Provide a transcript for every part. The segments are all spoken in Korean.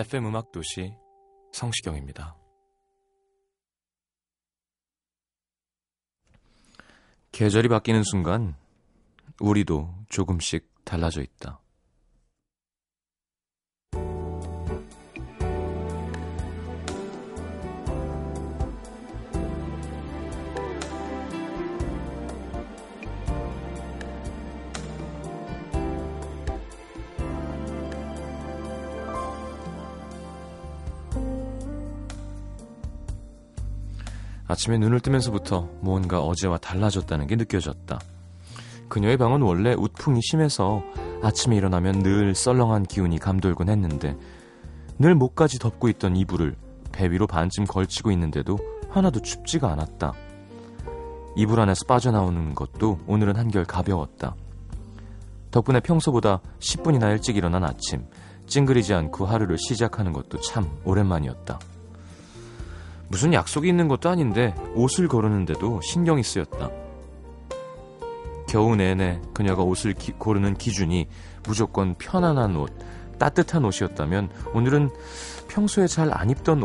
FM 음악 도시 성시경입니다. 계절이 바뀌는 순간 우리도 조금씩 달라져 있다. 아침에 눈을 뜨면서부터 무언가 어제와 달라졌다는 게 느껴졌다. 그녀의 방은 원래 웃풍이 심해서 아침에 일어나면 늘 썰렁한 기운이 감돌곤 했는데 늘 목까지 덮고 있던 이불을 배 위로 반쯤 걸치고 있는데도 하나도 춥지가 않았다. 이불 안에서 빠져나오는 것도 오늘은 한결 가벼웠다. 덕분에 평소보다 10분이나 일찍 일어난 아침, 찡그리지 않고 하루를 시작하는 것도 참 오랜만이었다. 무슨 약속이 있는 것도 아닌데 옷을 고르는데도 신경이 쓰였다. 겨우 내내 그녀가 옷을 기- 고르는 기준이 무조건 편안한 옷, 따뜻한 옷이었다면 오늘은 평소에 잘 안 입던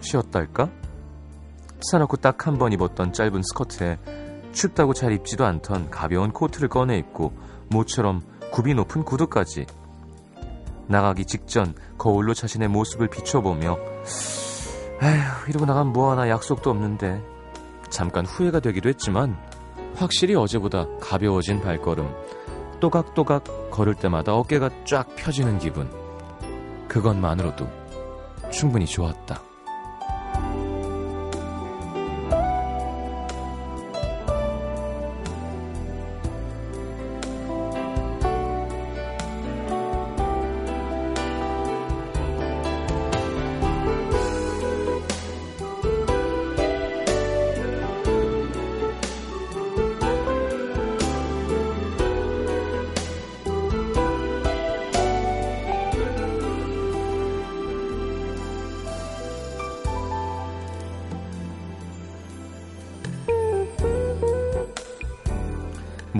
옷이었달까? 사놓고 딱 한 번 입었던 짧은 스커트에 춥다고 잘 입지도 않던 가벼운 코트를 꺼내 입고 모처럼 굽이 높은 구두까지 나가기 직전 거울로 자신의 모습을 비춰보며 에휴, 이러고 나가면 뭐하나 약속도 없는데. 잠깐 후회가 되기도 했지만, 확실히 어제보다 가벼워진 발걸음, 또각또각 걸을 때마다 어깨가 쫙 펴지는 기분. 그것만으로도 충분히 좋았다.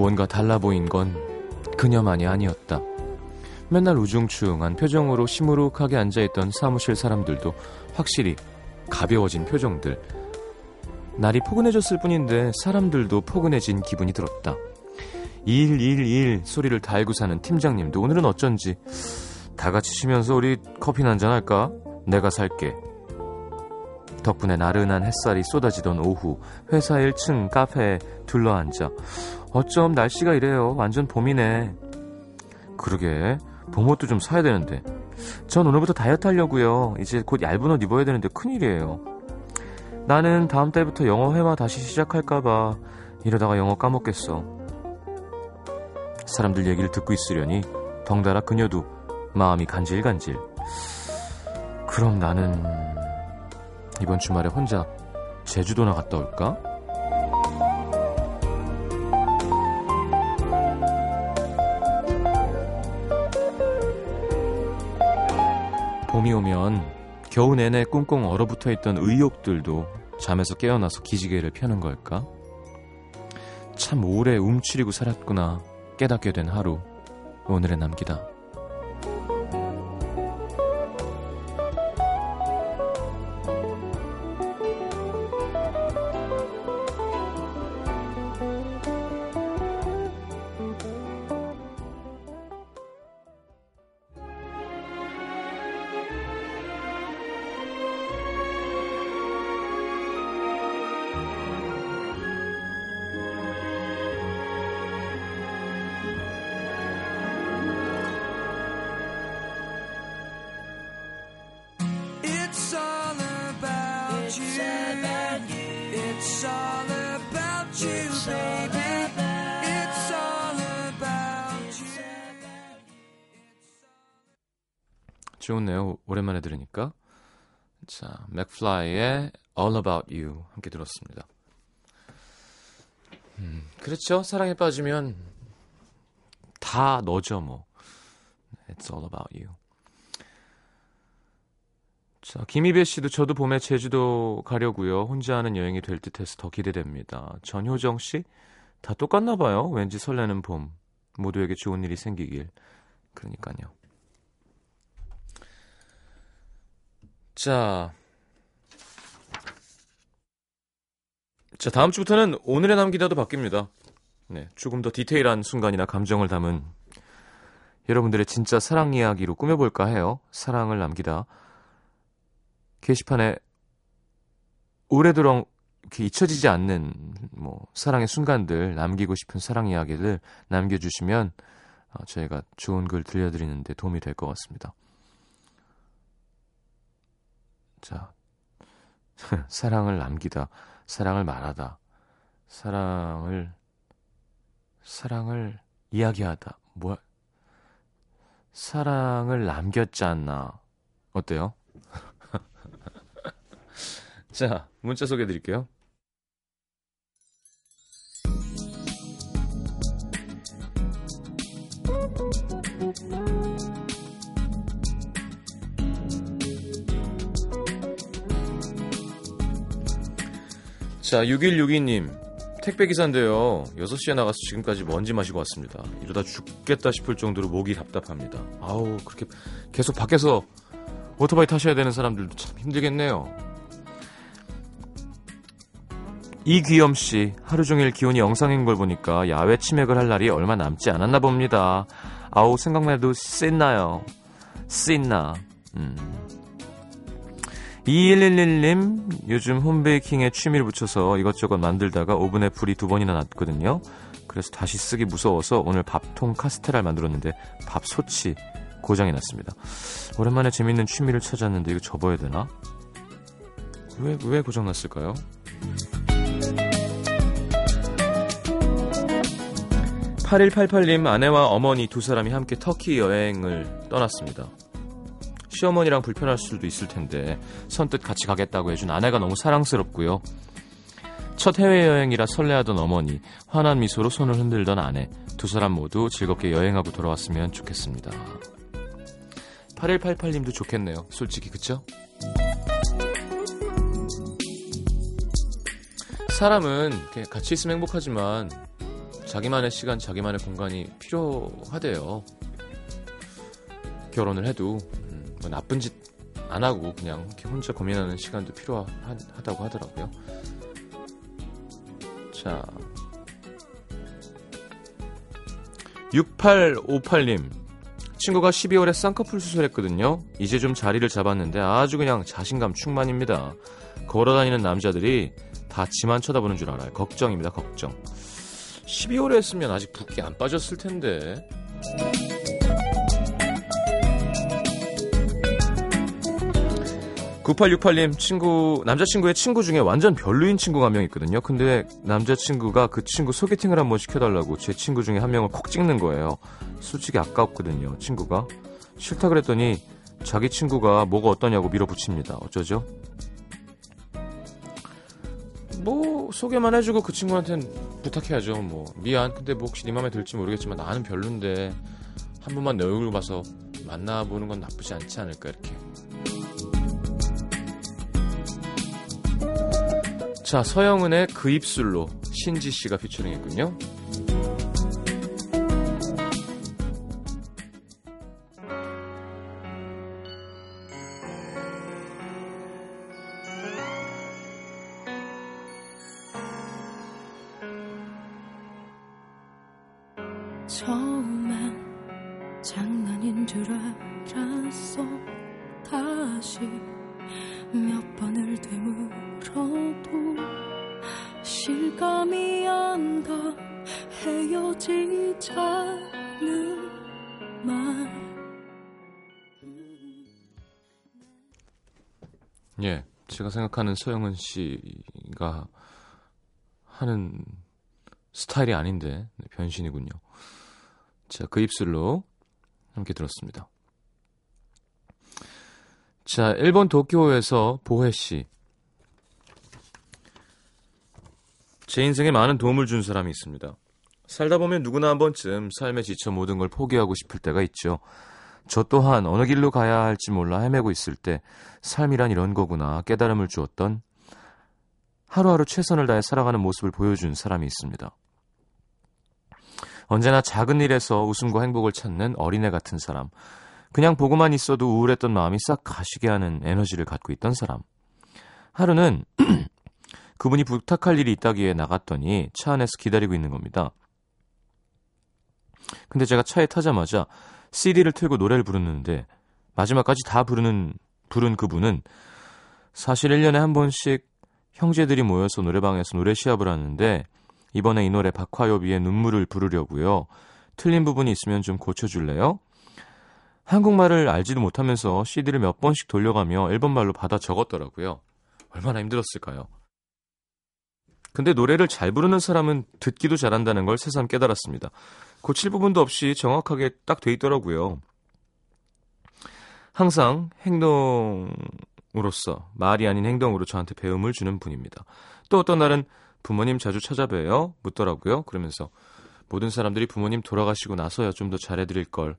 뭔가 달라 보인 건 그녀만이 아니었다. 맨날 우중충한 표정으로 시무룩하게 앉아있던 사무실 사람들도 확실히 가벼워진 표정들. 날이 포근해졌을 뿐인데 사람들도 포근해진 기분이 들었다. 일, 일, 일 소리를 달고 사는 팀장님도 오늘은 어쩐지 다 같이 쉬면서 우리 커피 한잔 할까? 내가 살게. 덕분에 나른한 햇살이 쏟아지던 오후 회사 1층 카페에 둘러앉아 어쩜 날씨가 이래요. 완전 봄이네. 그러게 봄옷도 좀 사야 되는데 전 오늘부터 다이어트 하려고요. 이제 곧 얇은 옷 입어야 되는데 큰일이에요. 나는 다음 달부터 영어 회화 다시 시작할까봐 이러다가 영어 까먹겠어. 사람들 얘기를 듣고 있으려니 덩달아 그녀도 마음이 간질간질. 그럼 나는 이번 주말에 혼자 제주도나 갔다 올까? 봄이 오면 겨우 내내 꽁꽁 얼어붙어 있던 의욕들도 잠에서 깨어나서 기지개를 펴는 걸까? 참 오래 움츠리고 살았구나 깨닫게 된 하루 오늘의 남기다. 자, 맥플라이의 All About You 함께 들었습니다. 음, 그렇죠. 사랑에 빠지면 다 너죠, 뭐. It's all about you. 자, 김희배 씨도 저도 봄에 제주도 가려고요. 혼자 하는 여행이 될 듯해서 더 기대됩니다. 전효정 씨, 다 똑같나 봐요. 왠지 설레는 봄. 모두에게 좋은 일이 생기길. 그러니까요. 자. 자, 다음 주부터는 오늘의 남기다도 바뀝니다. 네, 조금 더 디테일한 순간이나 감정을 담은 여러분들의 진짜 사랑 이야기로 꾸며볼까 해요. 사랑을 남기다. 게시판에 오래도록 이렇게 잊혀지지 않는 뭐 사랑의 순간들 남기고 싶은 사랑 이야기를 남겨주시면 어, 저희가 좋은 글 들려드리는데 도움이 될 것 같습니다. 자, 사랑을 남기다, 사랑을 말하다, 사랑을 사랑을 이야기하다. 뭐야? 사랑을 남겼잖아. 어때요? 자, 문자 소개해 드릴게요. 자, 6162님. 택배기사인데요. 6시에 나가서 지금까지 먼지 마시고 왔습니다. 이러다 죽겠다 싶을 정도로 목이 답답합니다. 아우, 그렇게 계속 밖에서 오토바이 타셔야 되는 사람들도 참 힘들겠네요. 이귀염 씨, 하루 종일 기온이 영상인 걸 보니까 야외 치맥을 할 날이 얼마 남지 않았나 봅니다. 아우, 생각만 해도 씻나요. 씻나. 음. 2111님, 요즘 홈베이킹에 취미를 붙여서 이것저것 만들다가 오븐에 불이 두 번이나 났거든요. 그래서 다시 쓰기 무서워서 오늘 밥통 카스테라를 만들었는데 밥솥이 고장이 났습니다. 오랜만에 재밌는 취미를 찾았는데 이거 접어야 되나? 왜, 왜 고장 났을까요? 8188님 아내와 어머니 두 사람이 함께 터키 여행을 떠났습니다. 시어머니랑 불편할 수도 있을 텐데 선뜻 같이 가겠다고 해준 아내가 너무 사랑스럽고요. 첫 해외여행이라 설레하던 어머니, 환한 미소로 손을 흔들던 아내, 두 사람 모두 즐겁게 여행하고 돌아왔으면 좋겠습니다. 8188님도 좋겠네요. 솔직히, 그쵸? 사람은 같이 있으면 행복하지만 자기만의 시간, 자기만의 공간이 필요하대요. 결혼을 해도 음, 뭐 나쁜 짓 안 하고 그냥 혼자 고민하는 시간도 필요하다고 하더라고요. 자, 6858님. 친구가 12월에 쌍꺼풀 수술했거든요. 이제 좀 자리를 잡았는데 아주 그냥 자신감 충만입니다. 걸어다니는 남자들이 다 지만 쳐다보는 줄 알아요. 걱정입니다, 걱정. 12월에 했으면 아직 붓기 안 빠졌을 텐데. 9868님 친구 남자친구의 친구 중에 완전 별로인 친구가 한 명 있거든요. 근데 남자친구가 그 친구 소개팅을 한번 시켜달라고 제 친구 중에 한 명을 콕 찍는 거예요. 솔직히 아깝거든요. 친구가 싫다 그랬더니 자기 친구가 뭐가 어떠냐고 밀어붙입니다. 어쩌죠? 뭐 소개만 해주고 그 친구한테는 부탁해야죠. 뭐 미안. 근데 뭐 혹시 네 맘에 들지 모르겠지만 나는 별론데 한 번만 내 얼굴 봐서 만나보는 건 나쁘지 않지 않을까 이렇게. 자 서영은의 그 입술로 신지 씨가 피처링했군요. 헤어지자는 말 예, 제가 생각하는 서영은 씨가 하는 스타일이 아닌데 네, 변신이군요. 자, 그 입술로 함께 들었습니다. 자, 일본 도쿄에서 보혜 씨. 제 인생에 많은 도움을 준 사람이 있습니다. 살다 보면 누구나 한 번쯤 삶에 지쳐 모든 걸 포기하고 싶을 때가 있죠. 저 또한 어느 길로 가야 할지 몰라 헤매고 있을 때 삶이란 이런 거구나 깨달음을 주었던 하루하루 최선을 다해 살아가는 모습을 보여준 사람이 있습니다. 언제나 작은 일에서 웃음과 행복을 찾는 어린애 같은 사람. 그냥 보고만 있어도 우울했던 마음이 싹 가시게 하는 에너지를 갖고 있던 사람. 하루는 그분이 부탁할 일이 있다기에 나갔더니 차 안에서 기다리고 있는 겁니다. 근데 제가 차에 타자마자 CD를 틀고 노래를 부르는데 마지막까지 다 부르는 부른 그분은 사실 1년에 한 번씩 형제들이 모여서 노래방에서 노래 시합을 하는데 이번에 이 노래 박화요비의 눈물을 부르려고요. 틀린 부분이 있으면 좀 고쳐줄래요? 한국말을 알지도 못하면서 CD를 몇 번씩 돌려가며 앨범말로 받아 적었더라고요. 얼마나 힘들었을까요? 근데 노래를 잘 부르는 사람은 듣기도 잘한다는 걸 새삼 깨달았습니다. 고칠 부분도 없이 정확하게 딱 돼 있더라고요. 항상 행동으로서 말이 아닌 행동으로 저한테 배움을 주는 분입니다. 또 어떤 날은 부모님 자주 찾아뵈요? 묻더라고요. 그러면서 모든 사람들이 부모님 돌아가시고 나서야 좀 더 잘해드릴 걸,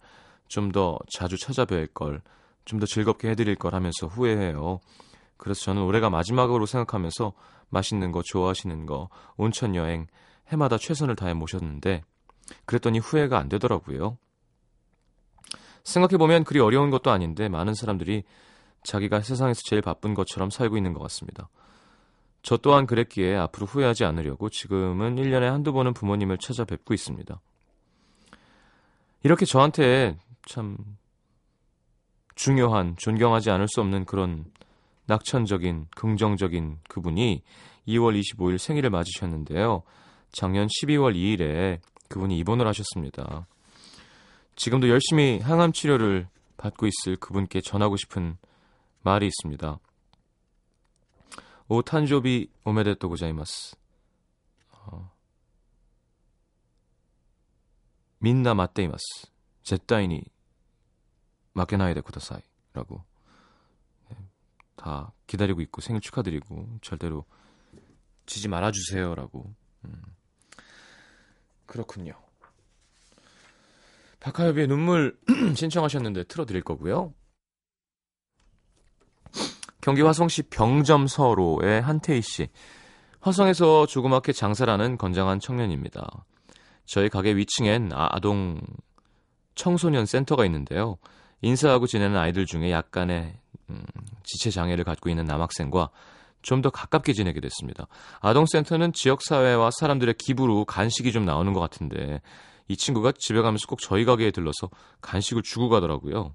좀 더 자주 찾아뵐 걸, 좀 더 즐겁게 해드릴 걸 하면서 후회해요. 그래서 저는 올해가 마지막으로 생각하면서 맛있는 거, 좋아하시는 거, 온천 여행, 해마다 최선을 다해 모셨는데, 그랬더니 후회가 안 되더라고요. 생각해보면 그리 어려운 것도 아닌데 많은 사람들이 자기가 세상에서 제일 바쁜 것처럼 살고 있는 것 같습니다. 저 또한 그랬기에 앞으로 후회하지 않으려고 지금은 1년에 한두 번은 부모님을 찾아뵙고 있습니다. 이렇게 저한테 참 중요한, 존경하지 않을 수 없는 그런 낙천적인, 긍정적인 그분이 2월 25일 생일을 맞으셨는데요. 작년 12월 2일에 그분이 입원을 하셨습니다. 지금도 열심히 항암 치료를 받고 있을 그분께 전하고 싶은 말이 있습니다. 오 탄조비 오메데토 고자이마스. 어, 민나 맞데이마스. 제타이니 마케나이데 쿠다사이라고 네, 다 기다리고 있고 생일 축하드리고 절대로 지지 말아주세요라고. 음. 그렇군요. 박하엽의 눈물 신청하셨는데 틀어드릴 거고요. 경기 화성시 병점서로의 한태희 씨. 화성에서 조그맣게 장사를 하는 건장한 청년입니다. 저희 가게 위층엔 아, 아동 청소년 센터가 있는데요. 인사하고 지내는 아이들 중에 약간의 음, 지체 장애를 갖고 있는 남학생과 좀 더 가깝게 지내게 됐습니다. 아동센터는 지역사회와 사람들의 기부로 간식이 좀 나오는 것 같은데 이 친구가 집에 가면서 꼭 저희 가게에 들러서 간식을 주고 가더라고요.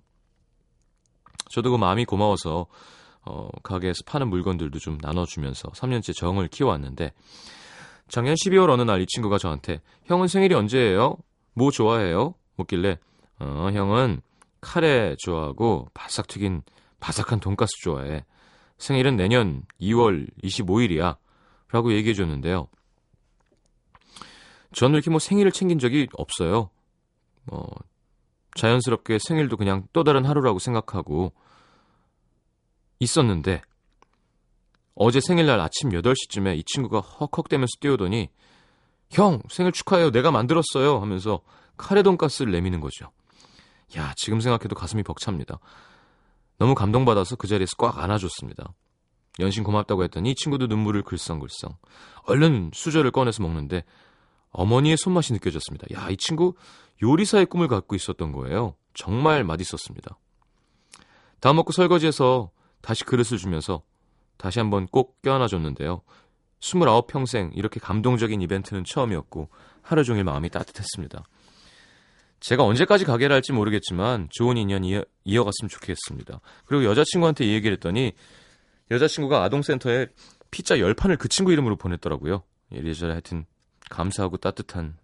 저도 그 마음이 고마워서 어, 가게에서 파는 물건들도 좀 나눠주면서 3년째 정을 키워왔는데 작년 12월 어느 날 이 친구가 저한테 형은 생일이 언제예요? 뭐 좋아해요? 묻길래 어, 형은 카레 좋아하고 바삭 튀긴 바삭한 돈가스 좋아해. 생일은 내년 2월 25일이야. 라고 얘기해 줬는데요. 저는 이렇게 뭐 생일을 챙긴 적이 없어요. 뭐, 자연스럽게 생일도 그냥 또 다른 하루라고 생각하고 있었는데, 어제 생일날 아침 8시쯤에 이 친구가 헉헉대면서 뛰어오더니, 형, 생일 축하해요. 내가 만들었어요. 하면서 카레 돈가스를 내미는 거죠. 야, 지금 생각해도 가슴이 벅찹니다. 너무 감동받아서 그 자리에서 꽉 안아줬습니다. 연신 고맙다고 했더니 이 친구도 눈물을 글썽글썽. 얼른 수저를 꺼내서 먹는데 어머니의 손맛이 느껴졌습니다. 야, 이 친구 요리사의 꿈을 갖고 있었던 거예요. 정말 맛있었습니다. 다 먹고 설거지해서 다시 그릇을 주면서 다시 한번 꼭 껴안아 줬는데요. 29평생 이렇게 감동적인 이벤트는 처음이었고 하루 종일 마음이 따뜻했습니다. 제가 언제까지 가게를 할지 모르겠지만 좋은 인연 이어, 이어갔으면 좋겠습니다. 그리고 여자친구한테 이 얘기를 했더니 여자친구가 아동센터에 피자 10판을 그 친구 이름으로 보냈더라고요. 이래저래 하여튼 감사하고 따뜻한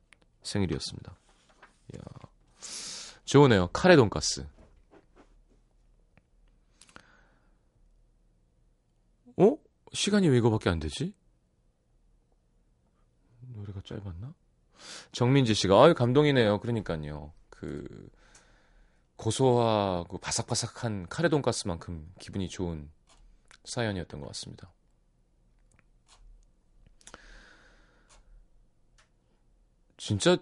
생일이었습니다. 이야, 좋으네요. 카레 돈가스. 어? 시간이 왜 이거밖에 안 되지? 노래가 짧았나? 정민지 씨가 아유 감동이네요. 그러니까요. 그 고소하고 바삭바삭한 카레 돈가스만큼 기분이 좋은 사연이었던 것 같습니다. 진짜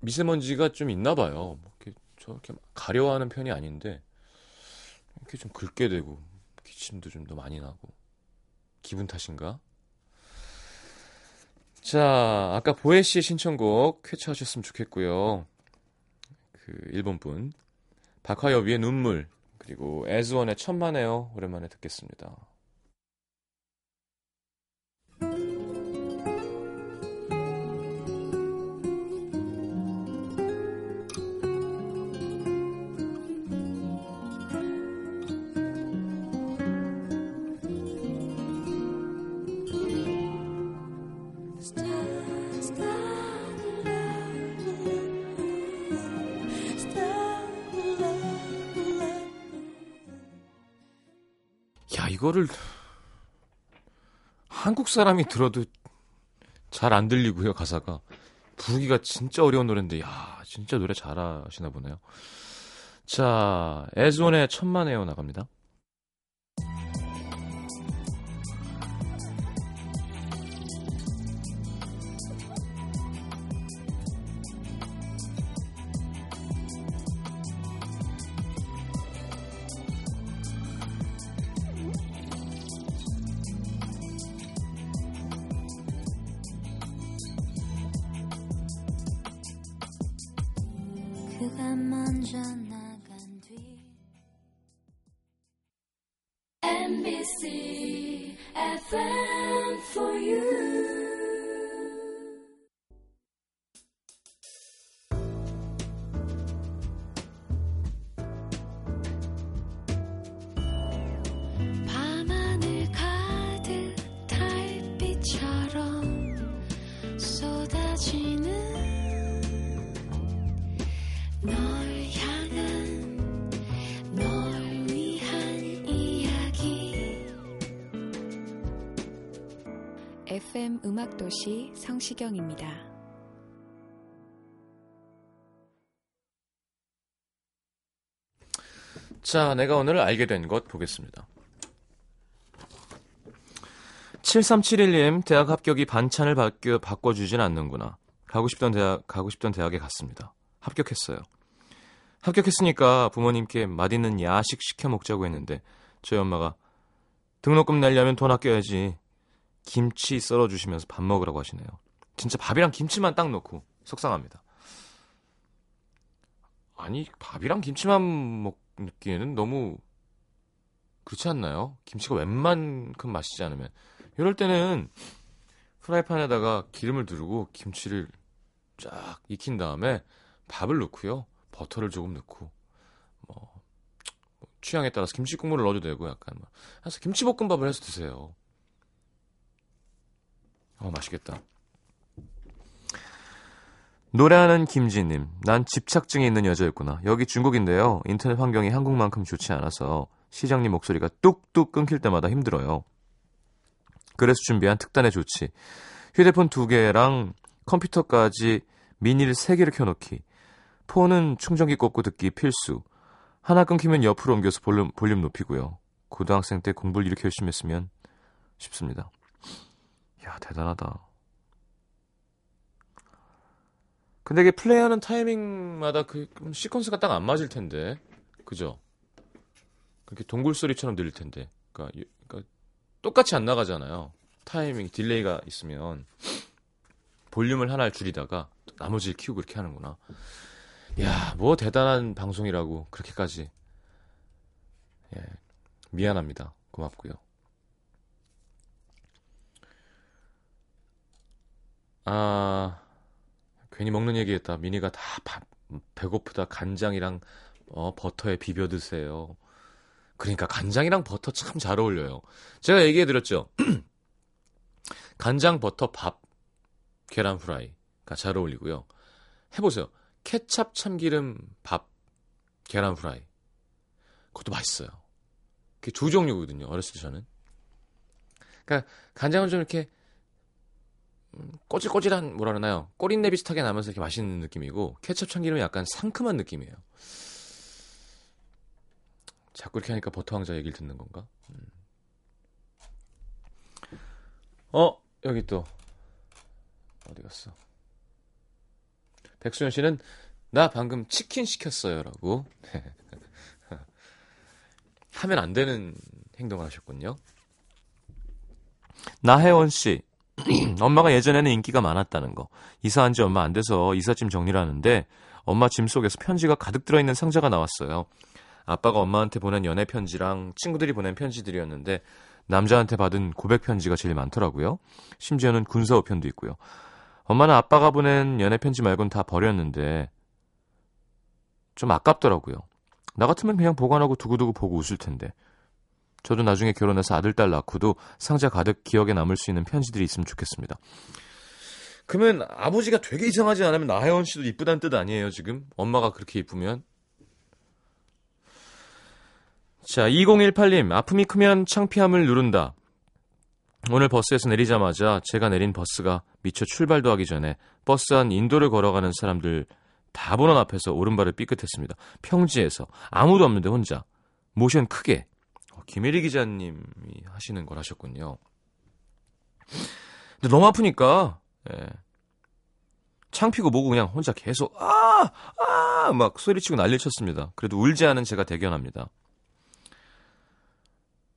미세먼지가 좀 있나 봐요. 뭐 이렇게 저렇게 가려워하는 편이 아닌데 이렇게 좀 긁게 되고 기침도 좀 더 많이 나고 기분 탓인가? 자, 아까 보혜 씨의 신청곡 쾌차하셨으면 좋겠고요. 그 일본 분 박화여비의 눈물 그리고 에즈원의 천만에요 오랜만에 듣겠습니다. 야, 이거를 한국 사람이 들어도 잘 안 들리고요, 가사가. 부르기가 진짜 어려운 노래인데, 야, 진짜 노래 잘하시나 보네요. 자, 에즈원의 천만에요 나갑니다. MBC FM for you 도시 성시경입니다. 자, 내가 오늘 알게 된 것 보겠습니다. 7371님, 대학 합격이 반찬을 바뀌어, 바꿔주진 않는구나. 가고 싶던 대학, 가고 싶던 대학에 갔습니다. 합격했어요. 합격했으니까 부모님께 맛있는 야식 시켜 먹자고 했는데, 저희 엄마가 등록금 내려면 돈 아껴야지. 김치 썰어주시면서 밥 먹으라고 하시네요. 진짜 밥이랑 김치만 딱 넣고, 속상합니다. 아니, 밥이랑 김치만 먹기에는 너무 그렇지 않나요? 김치가 웬만큼 맛있지 않으면. 이럴 때는 프라이팬에다가 기름을 두르고 김치를 쫙 익힌 다음에 밥을 넣고요. 버터를 조금 넣고 뭐, 뭐 취향에 따라서 김치 국물을 넣어도 되고 약간 뭐 해서 김치볶음밥을 해서 드세요. 어 맛있겠다. 노래하는 김지님, 난 집착증이 있는 여자였구나. 여기 중국인데요. 인터넷 환경이 한국만큼 좋지 않아서 시장님 목소리가 뚝뚝 끊길 때마다 힘들어요. 그래서 준비한 특단의 조치. 휴대폰 두 개랑 컴퓨터까지 미니를 세 개를 켜놓기. 폰은 충전기 꽂고 듣기 필수. 하나 끊기면 옆으로 옮겨서 볼륨, 볼륨 높이고요. 고등학생 때 공부를 이렇게 열심히 했으면 싶습니다. 야, 대단하다. 근데 이게 플레이하는 타이밍마다 그 시퀀스가 딱 안 맞을 텐데. 그죠? 그렇게 동굴 소리처럼 들릴 텐데. 그러니까, 그러니까 똑같이 안 나가잖아요. 타이밍 delay가 있으면 볼륨을 하나를 줄이다가 나머지를 키우고 이렇게 하는구나. 야, 뭐 대단한 방송이라고 그렇게까지. 예. 미안합니다. 고맙고요. 아, 괜히 먹는 얘기했다. 미니가 다 밥, 배고프다. 간장이랑 어, 버터에 비벼 드세요. 그러니까 간장이랑 버터 참 잘 어울려요. 제가 얘기해 드렸죠. 간장 버터 밥 계란 프라이가 잘 어울리고요. 해보세요. 케찹 참기름 밥 계란 프라이. 그것도 맛있어요. 그게 두 종류거든요. 어렸을 때 저는. 그러니까 간장은 좀 이렇게 음, 꼬질꼬질한 뭐라 그러나요? 꼬린내 비슷하게 나면서 이렇게 맛있는 느낌이고 케첩 참기름은 약간 상큼한 느낌이에요. 자꾸 이렇게 하니까 버터 왕자 얘기를 듣는 건가? 음. 어 여기 또 어디 갔어? 백수연 씨는 나 방금 치킨 시켰어요라고 하면 안 되는 행동을 하셨군요. 나혜원 씨 엄마가 예전에는 인기가 많았다는 거. 이사한 지 얼마 안 돼서 이삿짐 정리를 하는데 엄마 짐 속에서 편지가 가득 들어있는 상자가 나왔어요. 아빠가 엄마한테 보낸 연애 편지랑 친구들이 보낸 편지들이었는데 남자한테 받은 고백 편지가 제일 많더라고요. 심지어는 군사 우편도 있고요. 엄마는 아빠가 보낸 연애 편지 말곤 다 버렸는데 좀 아깝더라고요. 나 같으면 그냥 보관하고 두고두고 보고 웃을 텐데. 저도 나중에 결혼해서 아들, 딸 낳고도 상자 가득 기억에 남을 수 있는 편지들이 있으면 좋겠습니다. 그러면 아버지가 되게 이상하지 않으면 나혜원 씨도 이쁘다는 뜻 아니에요, 지금? 엄마가 그렇게 이쁘면? 자, 2018님, 아픔이 크면 창피함을 누른다. 오늘 버스에서 내리자마자 제가 내린 버스가 미처 출발도 하기 전에 버스 안 인도를 걸어가는 사람들 다 보는 앞에서 오른발을 삐끗했습니다. 평지에서 아무도 없는데 혼자 모션 크게 어, 김혜리 기자님이 하시는 걸 하셨군요. 근데 너무 아프니까 예. 창 피고 뭐고 그냥 혼자 계속 아 아 막 소리치고 난리 쳤습니다. 그래도 울지 않은 제가 대견합니다.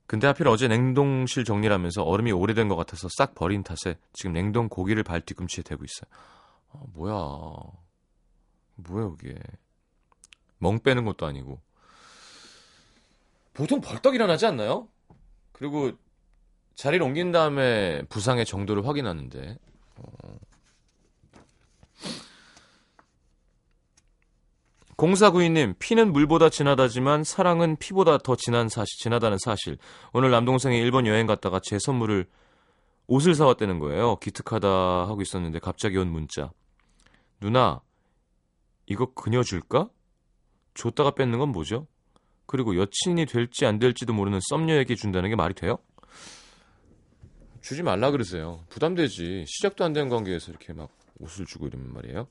근데 하필 어제 냉동실 정리를 하면서 얼음이 오래된 것 같아서 싹 버린 탓에 지금 냉동 고기를 발 뒤꿈치에 대고 있어요. 아, 뭐야. 뭐야, 이게. 멍 빼는 것도 아니고. 보통 벌떡 일어나지 않나요? 그리고 자리를 옮긴 다음에 부상의 정도를 확인하는데. 어. 0492님, 피는 물보다 진하다지만 사랑은 피보다 더 진한 사실, 진하다는 사실. 오늘 남동생이 일본 여행 갔다가 제 선물을 옷을 사왔다는 거예요. 기특하다 하고 있었는데 갑자기 온 문자. 누나, 이거 그녀 줄까? 줬다가 뺏는 건 뭐죠? 그리고 여친이 될지 안 될지도 모르는 썸녀에게 준다는 게 말이 돼요? 주지 말라 그러세요. 부담되지. 시작도 안 된 관계에서 이렇게 막 옷을 주고 이러면 말이에요.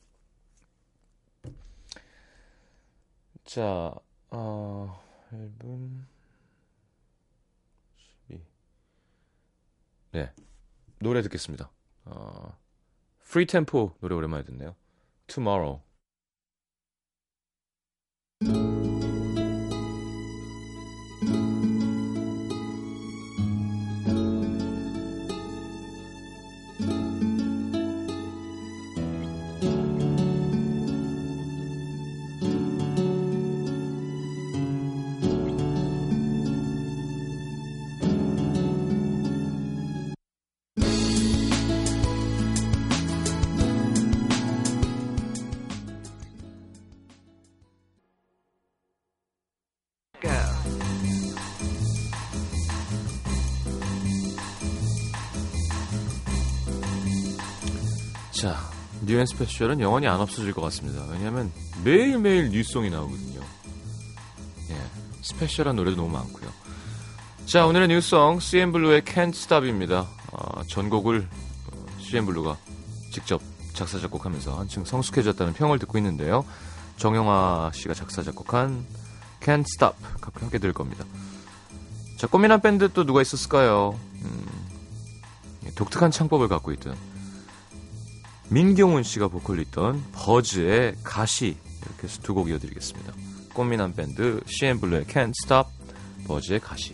자, 어, 1분 12. 네. 노래 듣겠습니다. 어, 프리 템포 노래 오랜만에 듣네요. Tomorrow. 자, New & Special은 영원히 안 없어질 것 같습니다. 왜냐하면 매일매일 new song이 나오거든요. 예, special한 노래도 너무 많고요. 자, 오늘의 new song CN블루의 Can't Stop입니다. 어, 전곡을 어, CN블루가 직접 작사 작곡하면서 한층 성숙해졌다는 평을 듣고 있는데요. 정용화 씨가 작사 작곡한 Can't Stop 갖고 함께 들을 겁니다. 자, 꽃미남 밴드 또 누가 있었을까요? 음, 예, 독특한 창법을 갖고 있던 민경훈 씨가 보컬을 있던 버즈의 가시 이렇게 해서 두 곡 이어드리겠습니다. 꽃미남 밴드 CN블루의 Can't Stop, 버즈의 가시.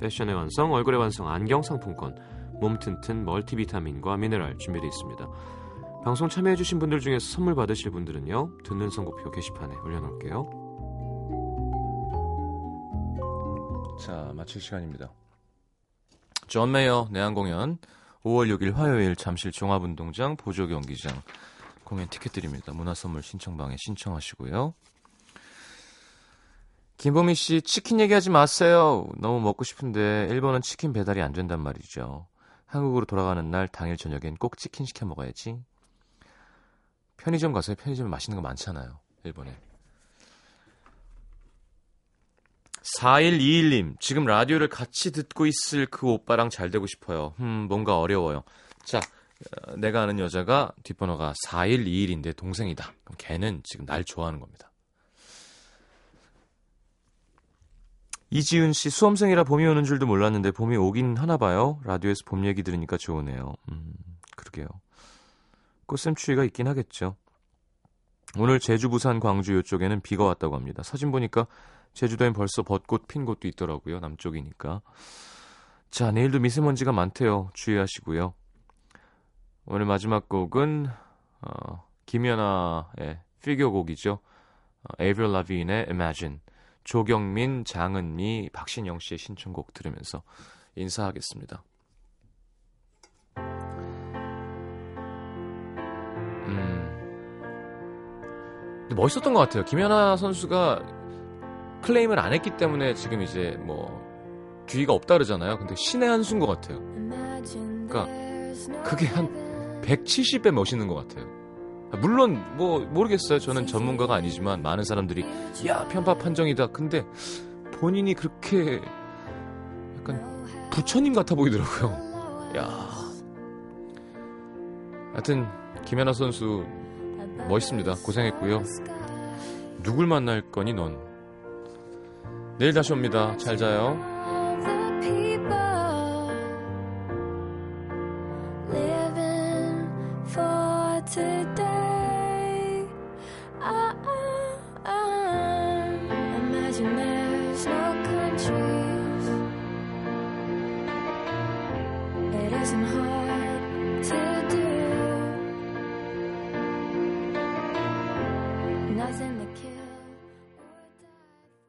패션의 완성 얼굴의 완성 안경 상품권 몸 튼튼 멀티비타민과 미네랄 준비되어 있습니다. 방송 참여해주신 분들 중에서 선물 받으실 분들은요 듣는 선곡표 게시판에 올려놓을게요. 자 마칠 시간입니다. 존 메이어 내한 공연 5월 6일 화요일 잠실 종합운동장 보조 경기장 공연 티켓 드립니다. 문화선물 신청방에 신청하시고요. 김보미 씨 치킨 얘기하지 마세요. 너무 먹고 싶은데 일본은 치킨 배달이 안 된단 말이죠. 한국으로 돌아가는 날 당일 저녁엔 꼭 치킨 시켜 먹어야지. 편의점 가세요. 편의점에 맛있는 거 많잖아요. 일본에. 4121님, 지금 라디오를 같이 듣고 있을 그 오빠랑 잘 되고 싶어요. 음, 뭔가 어려워요. 자, 어, 내가 아는 여자가 뒷번호가 4121인데 동생이다. 그럼 걔는 지금 날 좋아하는 겁니다. 이지은 씨, 수험생이라 봄이 오는 줄도 몰랐는데 봄이 오긴 하나 봐요. 라디오에서 봄 얘기 들으니까 좋으네요. 음, 그러게요. 꽃샘추위가 있긴 하겠죠. 오늘 제주, 부산, 광주 이쪽에는 비가 왔다고 합니다. 사진 보니까 제주도엔 벌써 벚꽃 핀 곳도 있더라고요. 남쪽이니까. 자, 내일도 미세먼지가 많대요. 주의하시고요. 오늘 마지막 곡은 어, 김연아의 피겨 곡이죠. 어, 에이블 라빈의 Imagine. 조경민, 장은미, 박신영 씨의 신청곡 들으면서 인사하겠습니다. 음. 멋있었던 것 같아요. 김연아 선수가 클레임을 안 했기 때문에 지금 이제 뭐 주의가 없다 그러잖아요. 근데 신의 한 수인 것 같아요. 그러니까 그게 한 170배 멋있는 것 같아요. 물론 뭐 모르겠어요. 저는 전문가가 아니지만 많은 사람들이 야 편파 판정이다. 근데 본인이 그렇게 약간 부처님 같아 보이더라고요. 야. 하여튼 김연아 선수 멋있습니다. 고생했고요. 누굴 만날 거니 넌? 내일 다시 옵니다. 잘 자요.